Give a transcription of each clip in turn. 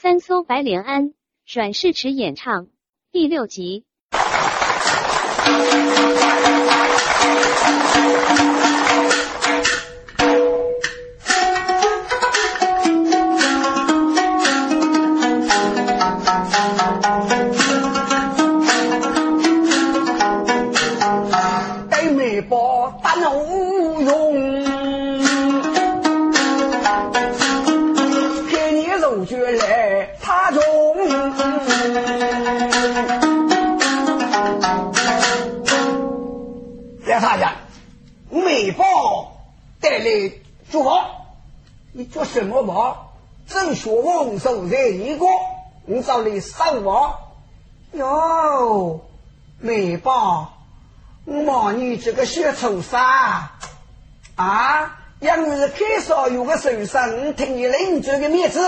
三艘白莲庵，阮世池演唱第六集。来祝福，你做什么忙？正学问手在一个，你找你上网哟，美包。我望你这个小畜生啊！要是开少有个受伤，我听你领这个面子，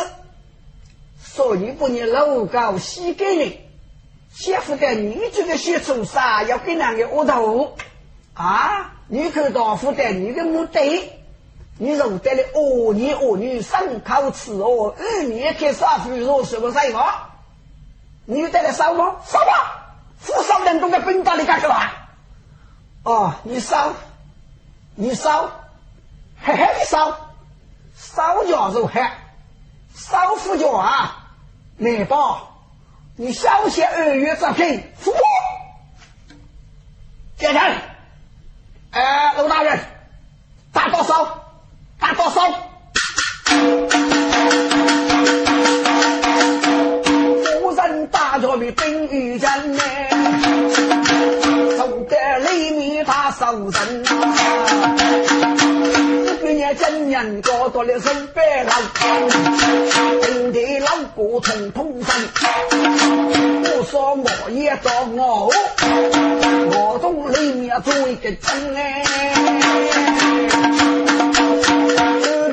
所以不你老高膝盖人，媳妇的你这个小畜生要跟那个窝头啊！你看大夫的你的目的，你受得了恶女恶女上口吃哦，二年开杀夫肉什么菜法？你带来烧吗？烧吧！富少人都在本大里干什么？哦，你烧，你烧，嘿嘿的烧，烧脚肉黑，烧副脚啊，美宝，你小些二月招聘，父母，点人，哎，陆大人，打多少？多少？夫人打着比冰雨阵呢。走得里面他受人啊！一个年真人搞到了身边老，平地老骨通通分。我说我也到我，我从里面做一个针哎。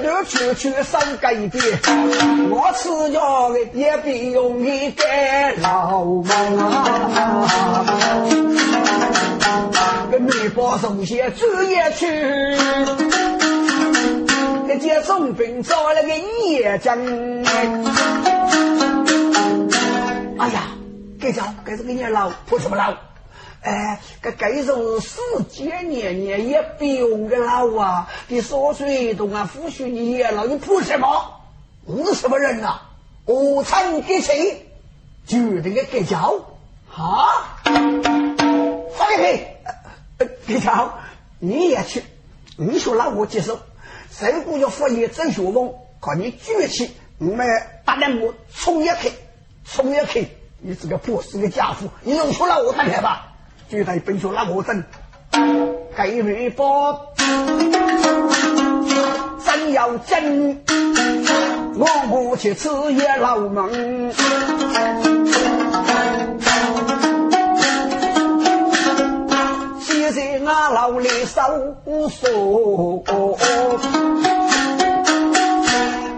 兜圈圈手改变，我吃药的也比容易给老忙啊！跟美包首先专业去，那接重兵找了个叶将。哎呀，给叫给这个你老扑什么老？哎，这这种世界年年也不用个老啊！你说水动啊，抚恤你也老，你怕什么？你什么人呐？无产给谁？决定个给叫啊！放开！给叫你也去，你说让我接受，谁不要佛爷真学问，靠你举起，我们打两我冲一开，冲一开，你这个不是个家伙，你弄出来我看看吧。就在本说那我等，给微博真要真，我不去吃也老忙。现在俺老里收缩，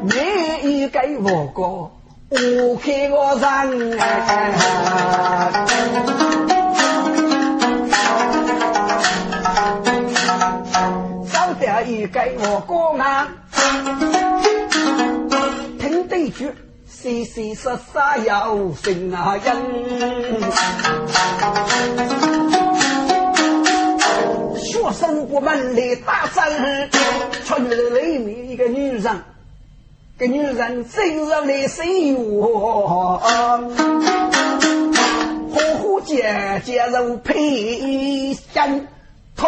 你一给我个，我给我人。一给我讲啊，听对句，细细实实有成啊人。学生部门里大声，穿着里面一个女人，个女人真让你心哟，呼呼姐姐肉配香头。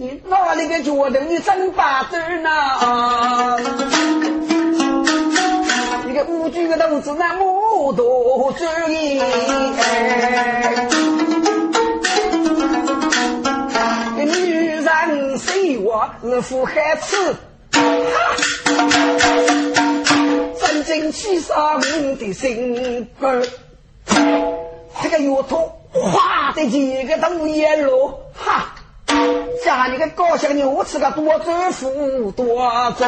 你哪里个觉得你真巴子呢？你个五句个肚子那么多主意，个女人谁我是富孩子？真正气上的心肝，这个丫头哗的几个都烟了，哈！家里个高兴牛吃个多走福多走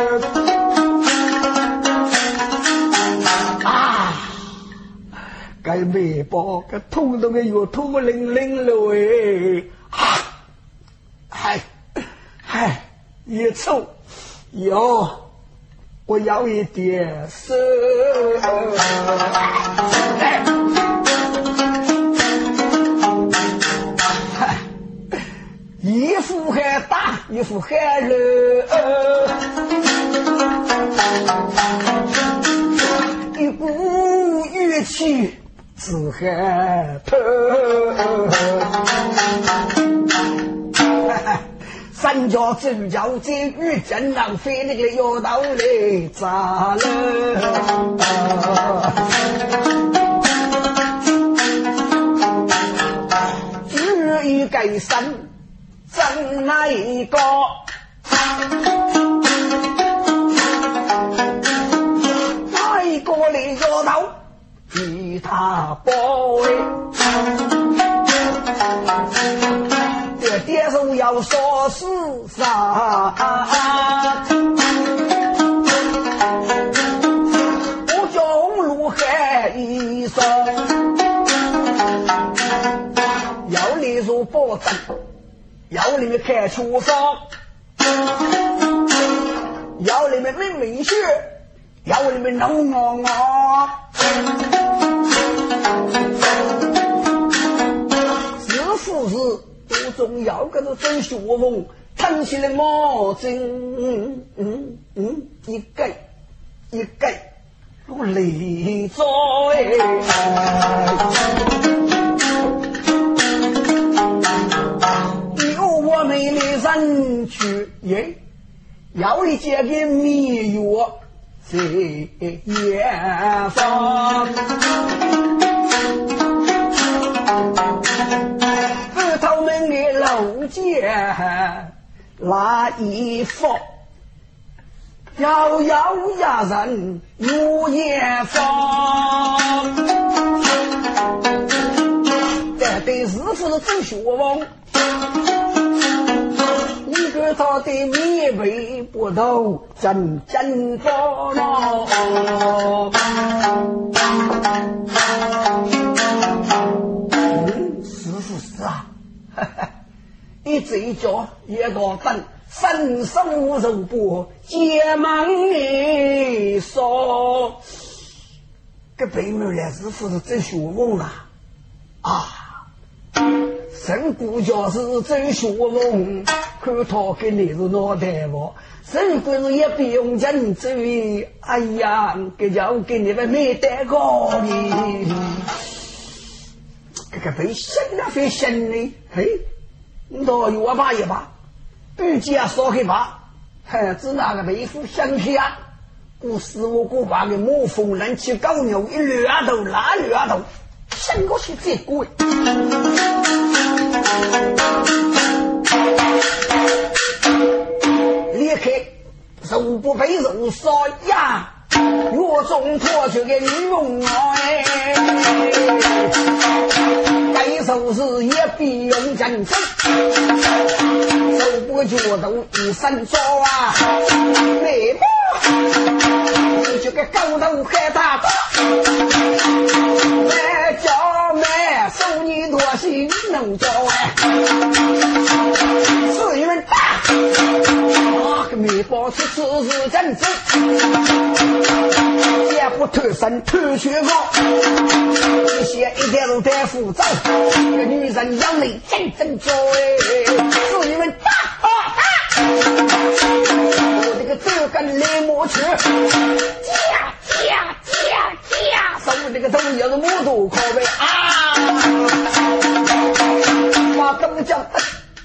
啊！该微博个痛痛个药吐零零了哎！啊！嗨嗨，一抽哟，我要一点手。一副还大，一副还热，一股怨气自海头。三家主教在御阵浪费那个药刀来砸了，至于改善怎那一个？哪一个来药刀与他包？爹爹说要说是啥？我叫陆海一声，要你说保证，要你们开出方，要你们明明学，要你们弄我我。是不是？多重要，个都真学问，谈起来毛真，嗯嗯嗯，一改一改，我累哉！有人去耶，要一件个蜜月在远方。楼间那一方，遥遥呀人有远方。这对师傅是真学问，可他的美味不到真真多了哦嗯是不是啊你这一脚一个等三十五人不急忙你说这背面呢是不是真凶猛啊啊神姑家是真学问，看他给你是脑袋王，神姑是一笔用钱追，哎呀，这叫给你们没得高哩！这个被神啊，被神呢，嘿。”你到有我把一把，预计啊烧黑把，嘿，只那个皮肤香气啊，古师傅古把的魔风人去搞牛一掠头拉掠头，想过去最贵。离开肉不被肉烧呀，我中脱去给你用哎。该手是也必用真手，手不脚都一身糟啊！来吧，你这个狗头害大刀，来叫卖手你多心能叫哎，四云大。面包吃吃是真正，也不偷生偷血高，一些一点都太浮躁。这个女人养美真真做哎，是你们打啊打！我这个这根来磨去，夹夹夹夹，手这个头也是木头靠背啊！把东江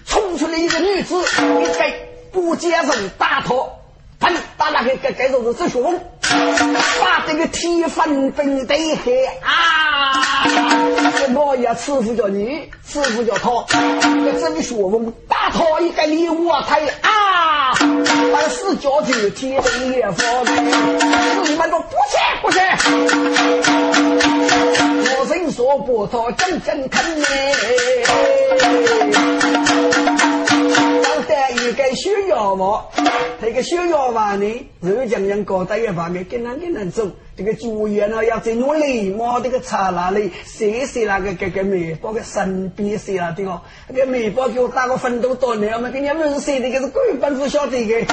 冲出来一个女子，一对。不接受打头，砰！打那个该该说是这学问，把这个铁粉粉得黑啊！我也师傅叫你，师傅叫他，这真学问，打他一个礼物啊！啊！把四脚就铁灯也放，你们都不切不切，我人说不他真真疼呢。要带一个需要吗？这个小药房呢，肉酱酱搞得一方面，跟人跟人走。这个主业呢，要在努力嘛，这个茶那里，谢谢那个这个面包的身边写了的哦。那个面包给我打个分都多年了，嘛，给你们写的，这是根本不晓得的。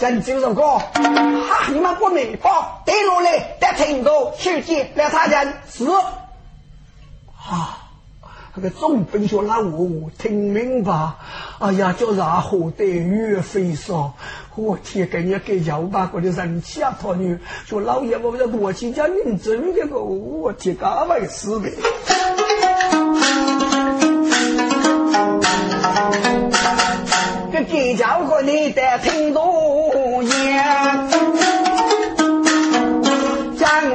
真就是个，哈，你们过面包，带落来，带成都，手机来他家是，啊。那个总兵说：“那我听明白。哎呀，叫热河带雨飞沙。我天，给你给幺八国的人气啊！他女说老爷，我们要多请教您真的个，我天，干回事的。这给教过你的听多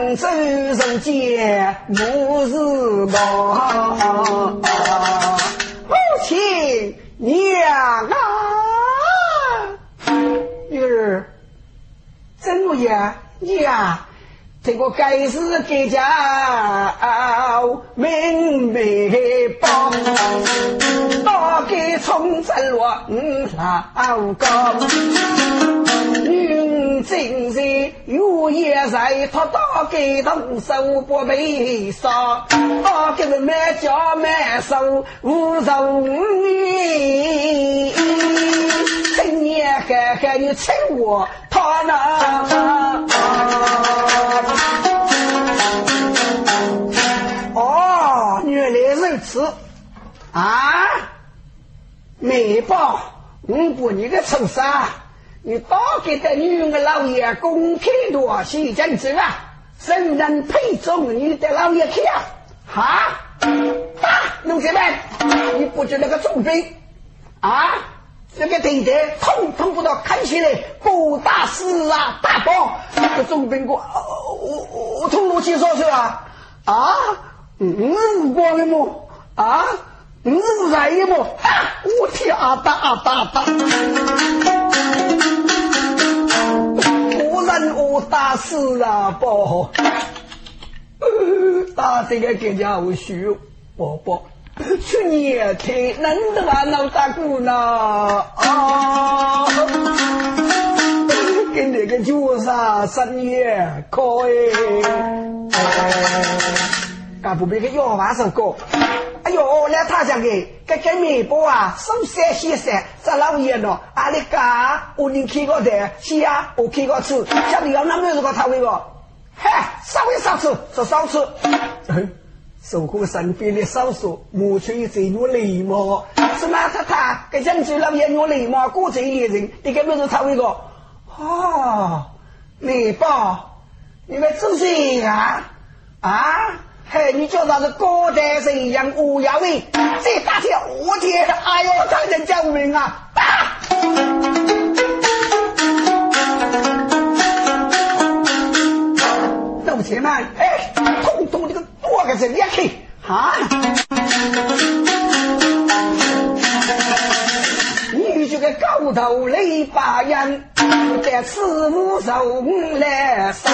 言。手人间我是梦，母亲娘啊，女儿怎么样？娘，这个该是给家明白报，大概从真落老高。今日有夜在，他打给动手不悲伤，打给人满家满手无容易。今年看看你请我他那。哦，原来如此啊！媒报，我不你个畜生！你打给的女的老爷公开多西政治啊，谁人配中你的老爷去啊？哈！打弄什么？你不知那个重兵啊？这个弟弟统统不到看起来不打死啊！大宝，这个重兵我我我通路去说说啊啊！嗯，光的么？啊？嗯，来么？我天啊！打打打！我大事啊！宝！大这个给家伙虚宝宝，去年天能得啊闹大鼓呢啊！跟那个酒杀生意可以，干不比个药房上高。哎呦，来他家给给给面包啊，送三先生，这老爷喏，阿里嘎，我你开个台，是啊，我开个吃，家里要那么多个他为个，嗨，少为少吃，说少吃。守护身边的少数，莫去这努力嘛。是嘛？他他给人家老爷努力嘛，过这一人，你给没有他为个？啊，面包，你们做谁啊？啊？嘿，你叫他是高台谁样乌鸦尾，这大跳，我天！哎呦，真人救命啊！打！走起来，哎，通通这个多个人也去啊！你这个高头雷把人，在此无受来生。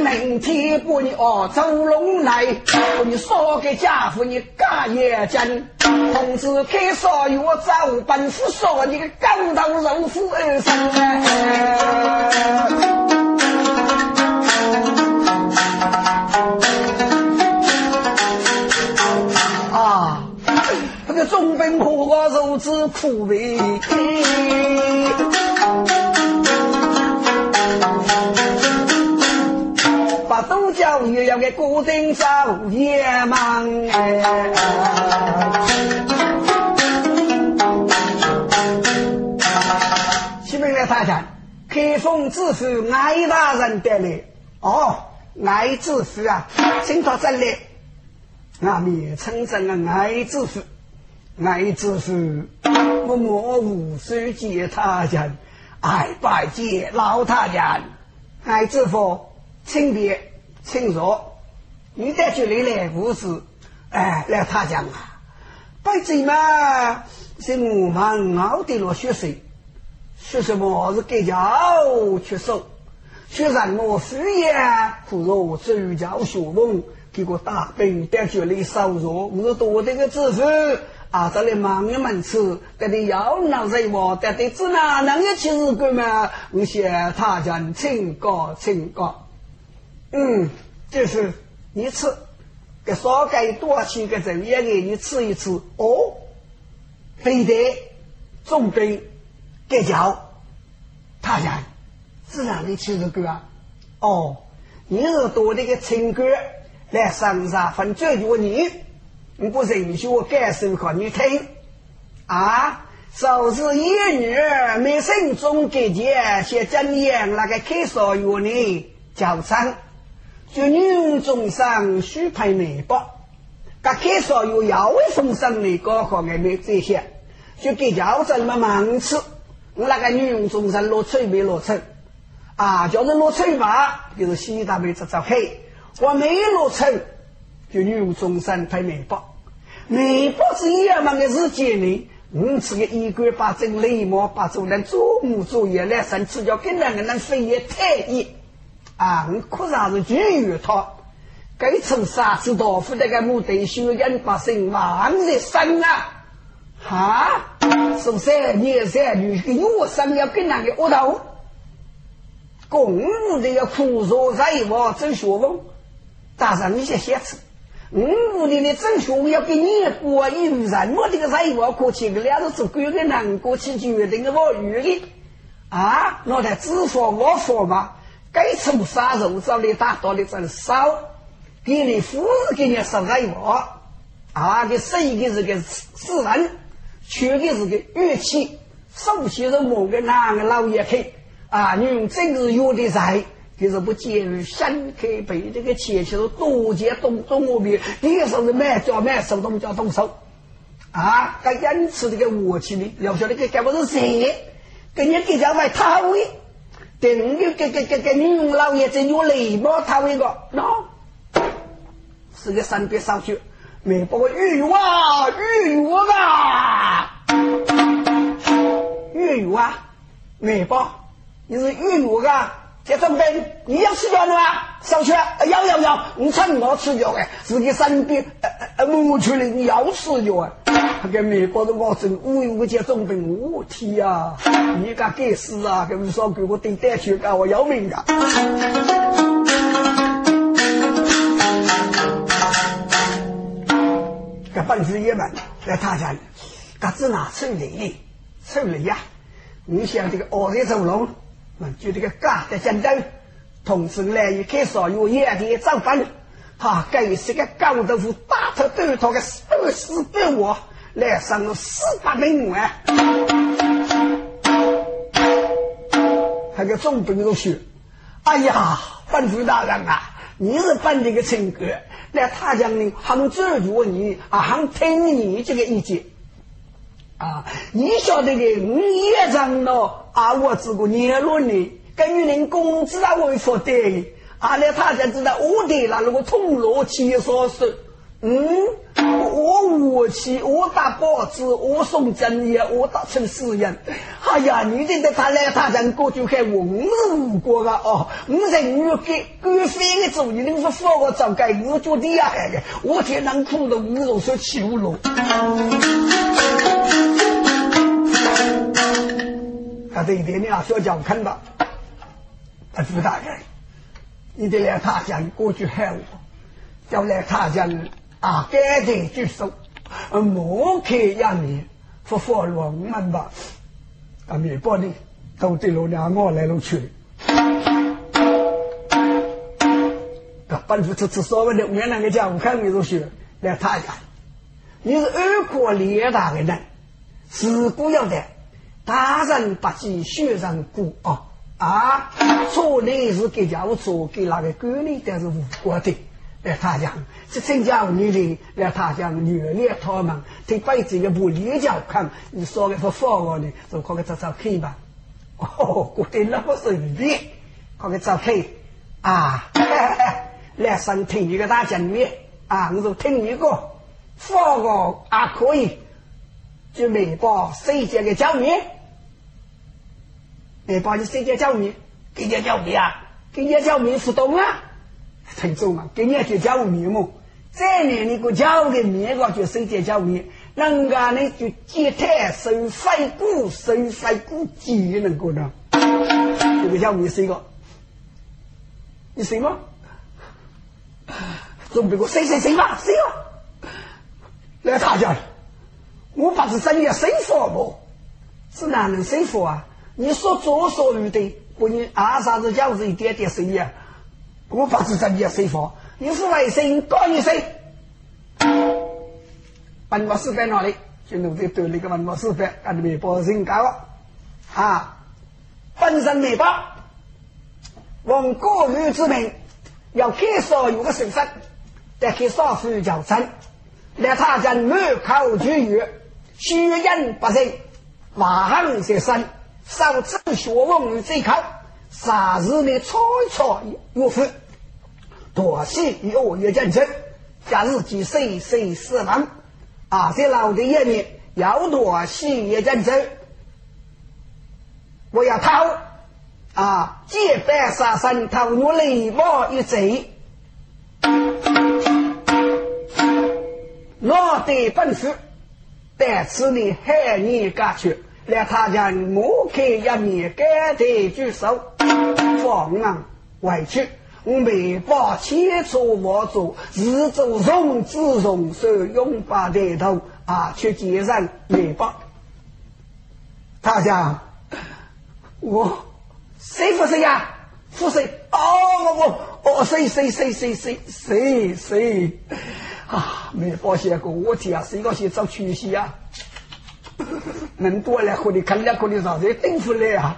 明天把你哦走龙来，把你烧给家父你干也真。同志开烧与我走本府烧你个高头肉虎二生啊，这个中兵苦我如此苦为。叫月要给固定走夜忙哎。新兵来大战，开封知府艾大人带来。哦，艾知府啊，请他这里。啊，名称真的艾知府，艾知府我莫无数见他人，爱拜见老太监，艾知府，请别。请坐，你在这里来无事，哎，来他讲啊，白贼嘛是我们熬的了血水，说什么是给家出手，学什么副业，苦若周家学问，给个大兵在这里收入，我多这个知识，啊，这里忙一门吃，得的要闹人话，得的只哪能一起日干嘛？我谢他家请告请告。嗯，就是你吃，给少给多去个人也给你吃一次哦。非得重兵给叫他家自然的吃日干啊。哦，你是多那个情歌来上分解决你，你不允许我感受给你听啊！少是一女没心中给姐写真言那个开少药呢，叫声。就女中生须配美包，噶开少有要为风生的高考的没这些，就给叫这么忙吃，我那个女中生落翠没落成，啊，就是落翠嘛，就是西大妹子找黑，我没落成，就女中生配美包，美包是一样的日间呢，我吃个一个月把整雷毛把做人做木做业来生吃叫跟两个人飞也太易。啊，我可上是拒绝他，该从杀子刀夫那个目的，修人百姓万日生啊！哈，是不是？你三女个药生要跟那个窝头，公务的要苦说在我正学问，打上一些写词。五五的的正学要给你过一人，我这个在我过去个两个做鬼个难过去决定个我语的啊，那在知否我说嘛？该从杀肉找你打到的真少，给你夫人给你烧在我，啊，给生的是个死人，缺的是个乐器，首先是某个男的老爷去啊？你用这个药的菜，就是不介于先开背这个切切是多见动动我边，你说是买叫买手动叫动手，啊，该因此这个武器呢，要晓得这该不是谁，给你给家买套的。等你给给给给女老爷子用雷暴，他一个，喏，是个三别上去，没包括玉娃玉玉啊，玉娃没包，你是玉玉啊？这准备你要吃掉的吗？上去，要要要，你趁我吃掉的，是个三别呃呃摸出来你要吃掉啊。他跟美国的我真无缘无故中病，我天呀！你个该死啊！跟你说给我顶带去干我要命的。这本事也蛮，在他家里，他只拿抽雷，抽雷呀！你想这个二代走龙，就这个嘎的战斗，同时来一开少有野的造反，他该是个高豆腐，大头短头的二死不我。来上了四百名啊！那个总兵都说：“哎呀，本府大人啊，你是本地的亲哥，那他讲呢，很尊重你啊，很听你这个意见啊。你晓得的，我也长了啊，我这个年轮呢，跟女人工资啊，我说的，啊，那他讲知道我的那如果通络七所是。嗯，我武器，我打报纸，我送正业，我打成诗人。哎呀，你这个他来他人过就还我是无过个哦，我人越给官飞的主意，你说说我早该我做厉害的，我天能苦的五肉说起五路。他这一点你啊，小讲看吧，他朱大人，你得来他家过去害我，叫来他家。啊，该得举手，莫开让你不发乱门吧？啊，面包呢，都对老娘我来了去。他本府这这所谓的我那个家，我看你都学来他家，你是二国列大的人，自古要的大人不计学人过啊啊！错的是给家务做，给那个管理但是无关的。来他讲，是增加女的来他讲虐恋他们，对辈子也不理解看，你说的不放我呢，就靠个找找看吧。哦，过得那么顺利，靠个找看啊！来上听一个大讲面啊，我就听你个放我还可以，就美包世界的教面，美包就世界教面，给人教面啊，给人教面不懂啊。听众嘛，给你就教面目，再年你个教的面个就世界教面，人家呢就接太收费股，收费股几能够呢？这个叫没谁个？你谁吗？总比我谁谁谁吧？谁嘛？来他家，我不是真要谁佛不？是哪能谁佛啊？你说左说右的，不你啊啥子叫是一点点生意啊？我不是真要谁佛？你是为谁告你谁？文墨师在哪里？就弄这对那个文墨师在，跟你们报人搞啊！本身没报，用过女之名，要开所有的手势，再给少妇叫真，来他家满口绝语，虚言不实，瓦行些身，少吃学问这口，啥日呢？错错有福，多谢有也认真，假日几岁岁死亡。啊！这老的爷们要多细也认真，我要讨啊！借百杀生掏我雷暴一贼，我得本事，但此你害你家去，来他家莫开一面该得举手，放俺回去。我没把千错万错，自作容自容，手用把带头啊，去接上没把。大家，我谁不谁呀？不谁？哦，我我哦，谁谁谁谁谁谁谁啊？没保险过，我天啊，谁个先找出息啊？能多来和你看两个的啥子顶出来啊？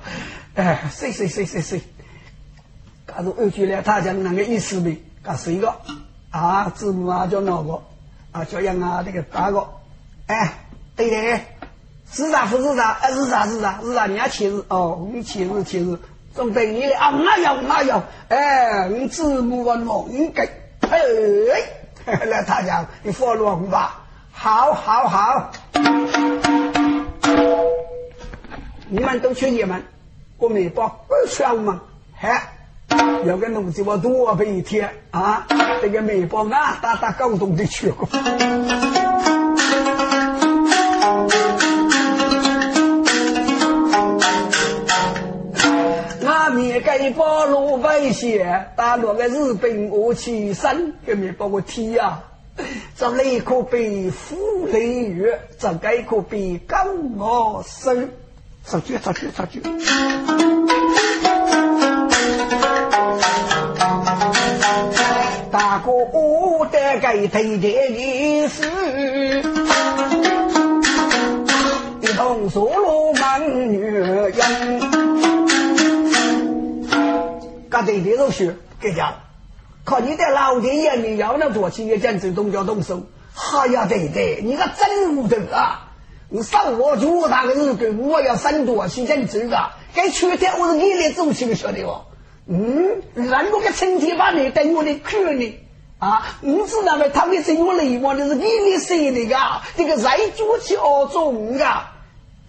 哎，谁谁谁谁谁？他说二句呢，他讲那个意思没？他是一个啊，字母啊叫哪个啊？叫杨啊那个八个？哎，对的，是啥不是啥？哎，是啥是啥是啥？你要签字哦，你签字签字，总等你啊，那要那要，哎，你字母文我你给，哎，来他讲你放乱吧，好好好，你们都去你们，我没把不需嘛，嗨。有个农子我多背一天啊，这个美包啊，大大高中的去过。那面给包罗百写，打落个日本我起身，给面包我踢呀，这里可比富雷雨，这个可比高我生，出去出去出去。大哥，我得给推荐一事，一同所罗门女人，噶对的都是给讲，看你的老天爷，你要那做企业简直动脚动手，哎呀对对，你个真无德啊！你上我多大个日子，我要三多起简直啊！该缺点我是你来做起的，晓得不？嗯，那个个成天把你等我的看呢啊！你知道没？他们是我来往的是你的谁的噶？这个在做起二中啊！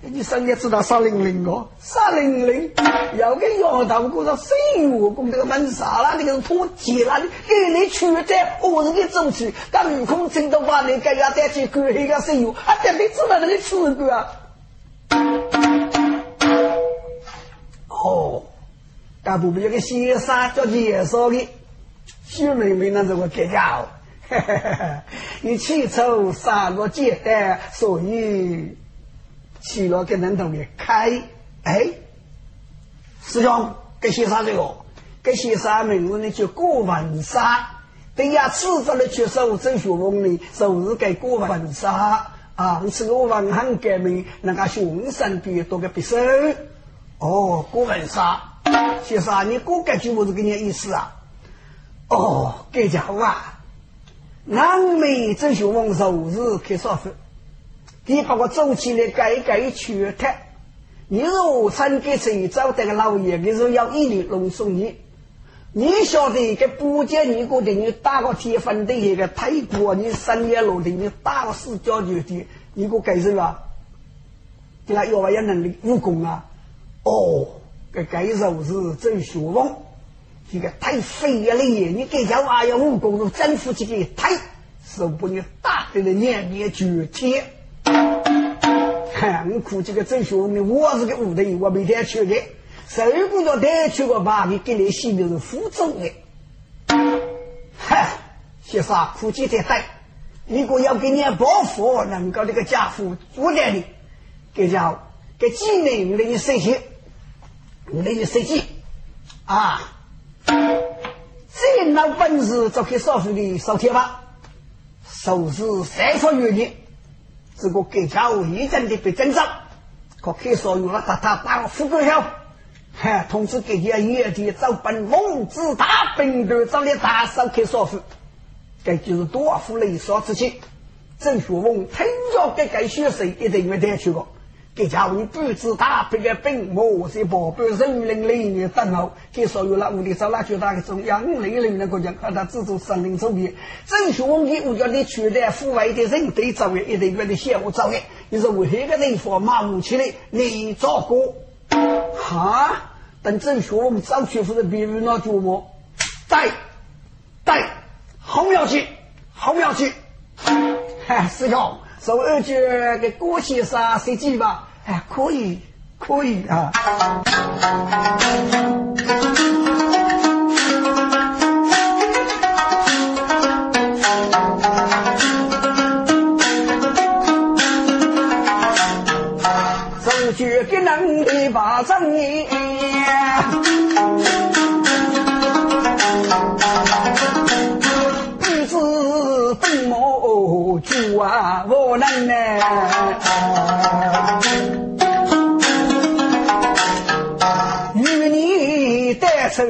你生也知道三零零个，三零零又跟丫头过上生活，供这个门啥啦？这个拖鞋啦，给你去在我是给走起，但悟空真的把你给要带去过一个生活，啊，但你知道那个吃过啊？哦。干部有个先生叫介绍的，徐妹妹那是我给家伙，你起初三个简单，所以起了跟人头的开。哎，师兄，给写啥这个，给写啥名字呢叫郭文沙。等下吃着了去收周学问呢，就是给郭文沙啊，是我文行革命那个学生比多个必须。哦，郭文沙。先生，你过个句我是给你意思啊？哦，这家伙啊，南美这学问手是开少分，你把我走起来改改全套。你如参给谁找这个老爷，你说要一年弄送你。你晓得给不见你过的，你打个铁粉的一个泰国，你三年落的，你打个四角球的，你给我改什么？这个要不要能力武功啊？哦。这该手是真学问，这个太费了耶！你这家娃要武功，如征服这个太，受不了大的的年年绝天。我估计个真学文，我是个武队，我没带去的。谁不叫带去个把你给你心里是负重的。嗨，先生，估计在对。如果要给你报复，能够这个家伙做点的，给叫给几年我给你设计，我给你设计啊。真有本事，就可以少数的少天吧，收拾三十余年，这个给家伙一阵的被征召，可开少有了，他他把我副官后，嗨，通知给家夜的早奔蒙子大兵团找的大少开少数，这就是多付了一少之气。郑学翁听着这个学生一定没带去过。给家务不知大兵的兵马，些宝贝人林里面等候。给所有那屋里找那巨大的中央领领的国家，看他自主森林周边。正学问的我叫你取代户外的人对作业，一定个的项目作业。你说为何个地方马武起来？你照顾？哈？等正学问早去或者别人那琢磨。对，对，好要去，好要去。哎，师兄。说二句给郭先生设计吧，哎，可以，可以啊。手举给能的把正你。能耐，与你单手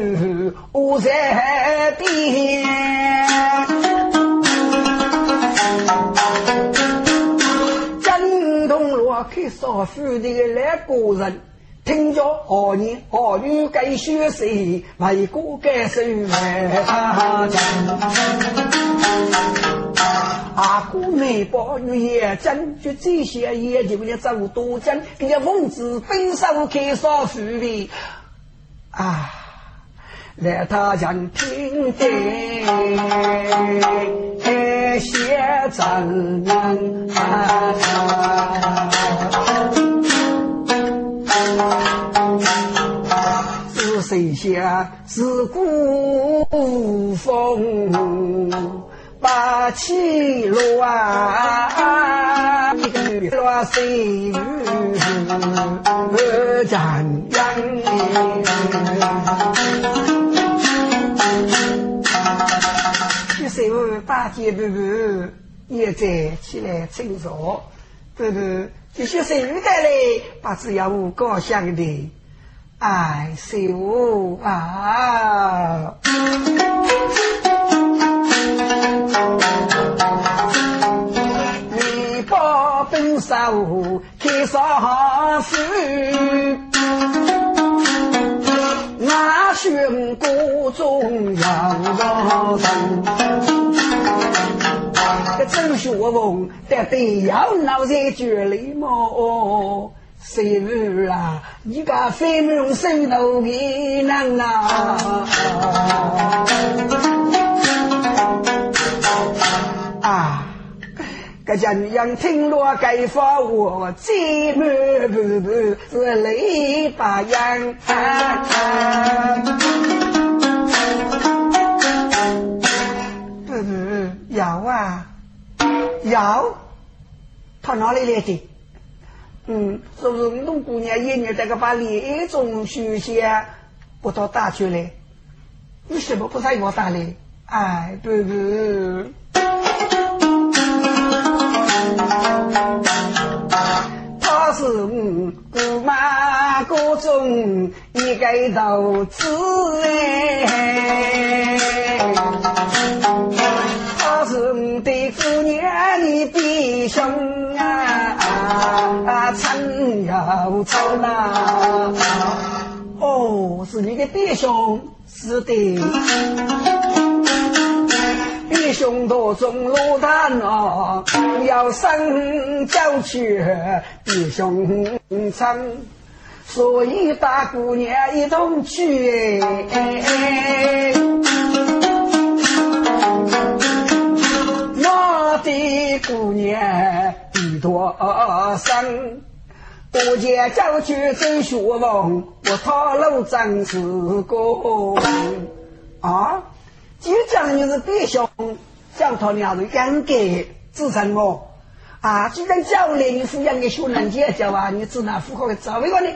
我在边，江东落开少妇的来个人，听着儿女儿女该学习，为国该受万阿哥没包玉叶针，就这些也就要走多针，人家奉旨分手开少妇的啊，来他讲听得写真啊，是谁下是孤风。八七六啊，罗水雨二丈阳。这水雾八戒不不也在起来清扫，不不这些水雾带来把只要我高兴的，哎，水雾啊。你把本手开上书，那寻歌中杨老人，这郑学文得得要闹在这里么？谁儿啊，你个飞门手头的人啊！啊！这人样听落该发我寂寞不不是泪把眼看。不不要啊要，他哪里来的？嗯，是不是弄姑娘一年这个把脸中休闲不到大去了？你什么不在我大嘞？哎，不不。他是我姑妈家中一个头子哎，他是我的姑娘的弟兄啊，亲又亲呐。哦，是你的弟兄，是的。弟兄多中路谈啊，要生交去弟兄长，所以大姑娘一同去哎。我的姑娘比多生，我家教去走学问，我套路真是个啊！就讲你是别兄，叫他娘是应该支撑我啊！既然教来你抚养个小人姐姐啊，你只能符合个职位个呢？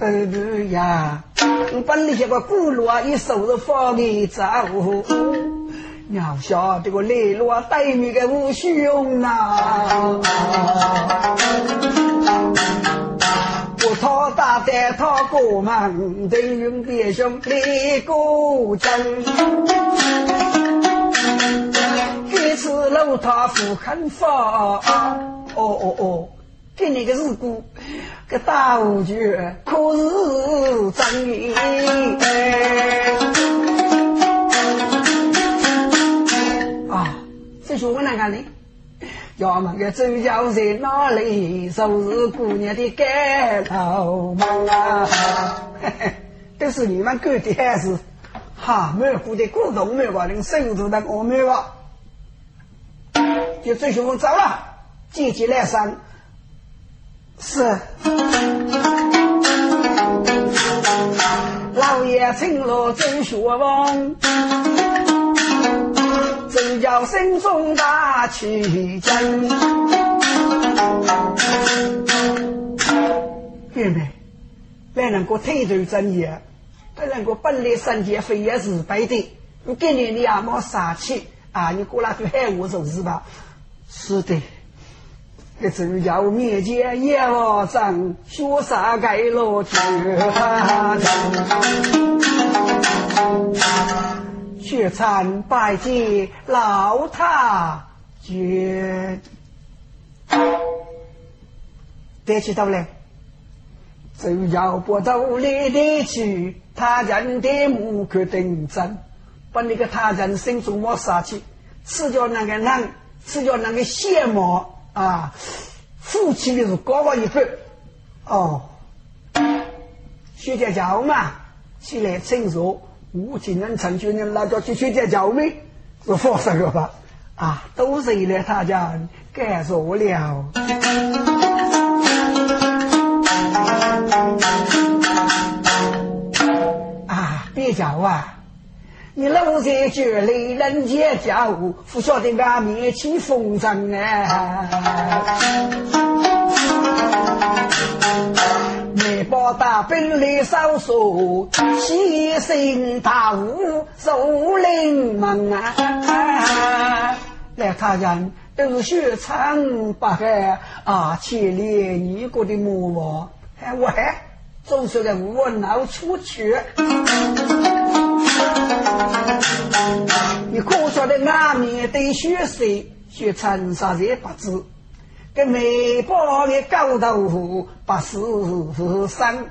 对对呀，你本来些个古路啊，一手是放的走。要晓得个雷落带面的无兄呐，我他打的他过门，对云别兄立过阵，这次路他不肯放，哦哦哦，给你个事故，个道具可是真的。这说我哪个呢？要问个周家在哪里？就是姑娘的盖头门啊！都是你们干的还是？哈，没过的古董没个，连手都当我没个。就周学我走了，姐姐来上。是。老爷请了周学王。真叫心中大气真。妹妹，来能够推头正义，不能够本来身前非也是白的。我给你你也没杀气啊！你过来就害我就是吧？是的，这真叫面前也我长，学啥该落去。血参拜见老太君，得起头来，就要不到里的去，他人的目可等真，把那个他人心中没杀气，吃掉那个人，吃掉那个羡慕啊，夫妻的是高高一分哦，薛家叫嘛，起来请坐。我今年成就人那叫去学点教没？是放生个吧？啊，都是来他家干说了。啊，别叫啊！你老在这里人间叫，不晓得俺面起风筝啊！报大兵来扫索，牺牲大武守灵门啊！来他人都学长八海啊，千里异国的母王，还我还总说个我闹出去。你可晓得俺面对血色，血长杀人不知。给美宝的高头不是生，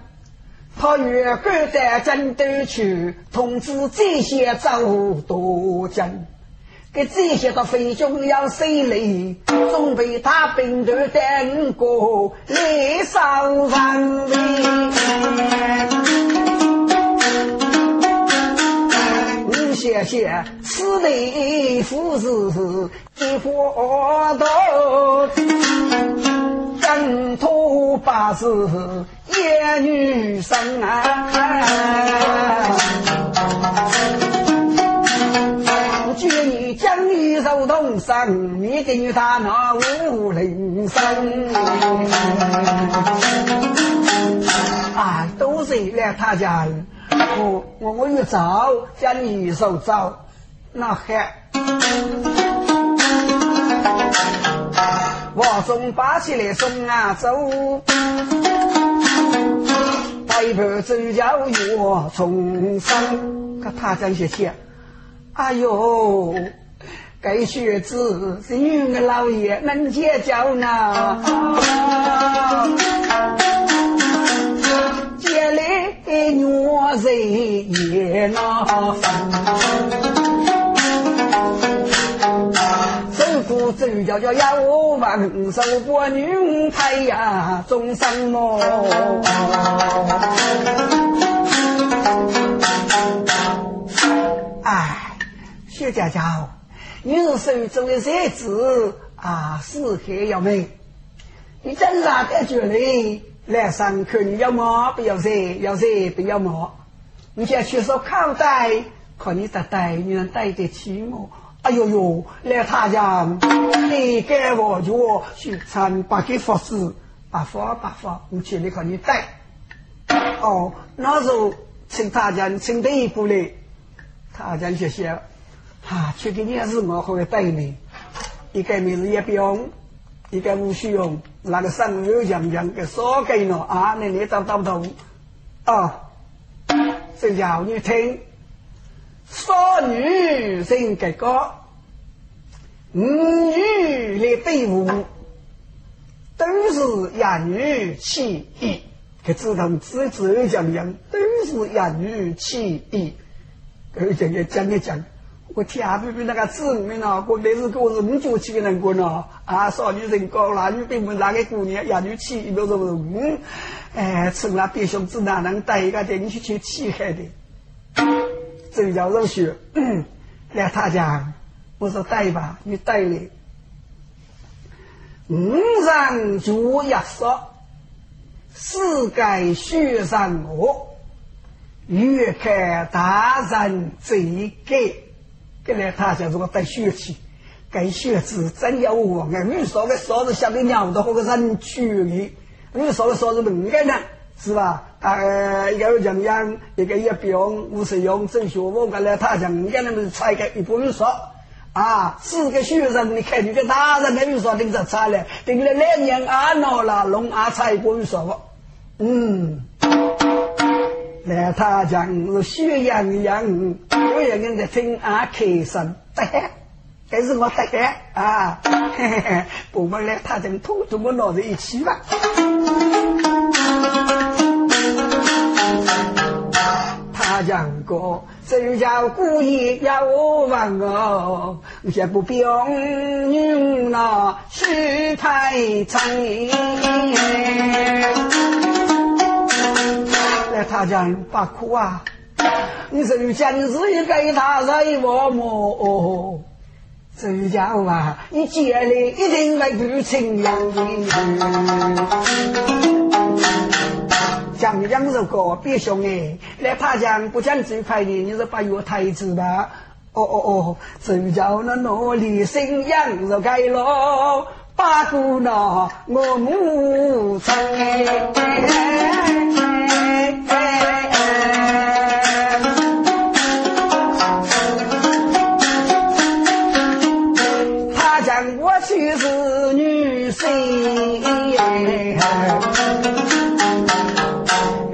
他越赶在战斗去通知这些走多军，给这些的飞军要谁来？准备他兵团等过来上人你谢谢此内夫是一佛道。征途八字野女生啊！举你将你手动身，你给他那五灵生。啊，都是来他家。我我我一早将你手走，那还。我从八起来送啊走，带步走叫月重生。可他这些钱，哎呦，该学子是女个老爷能结交呢，结来女人也难分。走走叫叫要问受过女太呀，终生哦？哎，薛家家，你是手中的日子啊，是很要美。你真啥感觉嘞？来上课你要么不要热，要热不要么。你想去说口袋，看你的袋，你能带得起吗？哎呦呦，来他家，你给我就去参八个佛子，八佛八佛，我请你看你带。哦，那时候请他家请第一步嘞，他家谢谢。啊，去给你是我好的带你，一个名字也不用，一个无需用，那个上有讲讲给说给了啊，那你找到头啊？这叫你听，少女生这个，五女来队伍，都是一女起义，给自同自自由讲讲，都是一女起义，给讲讲讲一讲。我天啊！比比那个子女呢？过那是过是五九七个人过呢？啊，少女人高，男女并不那个姑娘，也女七，都是五。哎，趁那弟兄子哪能带一个带你去去欺害的？这叫热血。来，他讲，我说带吧，你带来。五人就一说，世界学上我，越看大人最改。跟来他讲，如果带血气，该血子真要我，俺女说个嫂子像个娘的，或个人去的，女说个嫂子能干呢，是吧？啊，一个样样，一个也不用，无使用，正学我跟来他讲，人家那么揣个一部分说，啊，四个学生，你看你个大人跟你说盯着差了，盯了两年啊，闹了，弄啊，差一部分说，嗯。来，他讲是血洋洋，有人人在听啊，开心，得很，还是我得很啊！嘿嘿嘿，我们来，他讲通通我闹在一起吧。他讲过，这叫故意要我忘哦，也不必用那去太长。他讲不哭啊！你这讲是一个大人我么？这家伙啊，你接来一定来不清扬的。讲羊肉锅别凶哎，来他讲不讲最快的，你是八月太子吧？哦哦哦，这叫那努力信仰就该了，八姑那我母亲。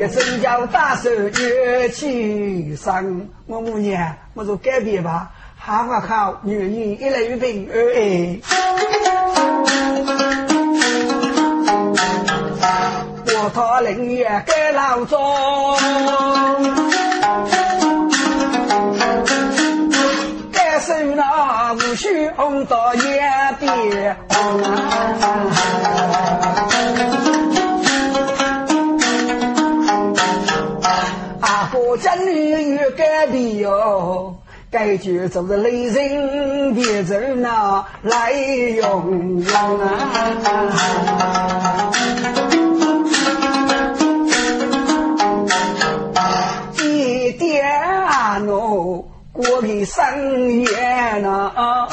真叫大手越去上。我母娘，我说改变吧，好不好？女人越来越平哎。我托灵月给老钟，该收那无须红到眼边。我家女越改变哟，该就就是雷人别走那来用用啊。过的生月呐，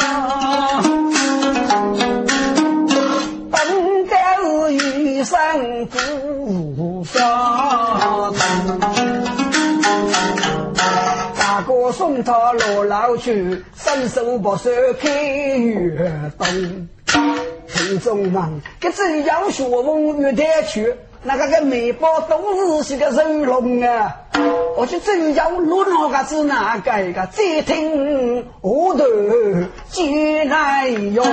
本该是余生不少。送他落老去，伸手不手开月灯。城中人，这只要学问玉台去，那个个眉包都是些个人龙啊！我去真要落个子哪个个，再听我的进来哟。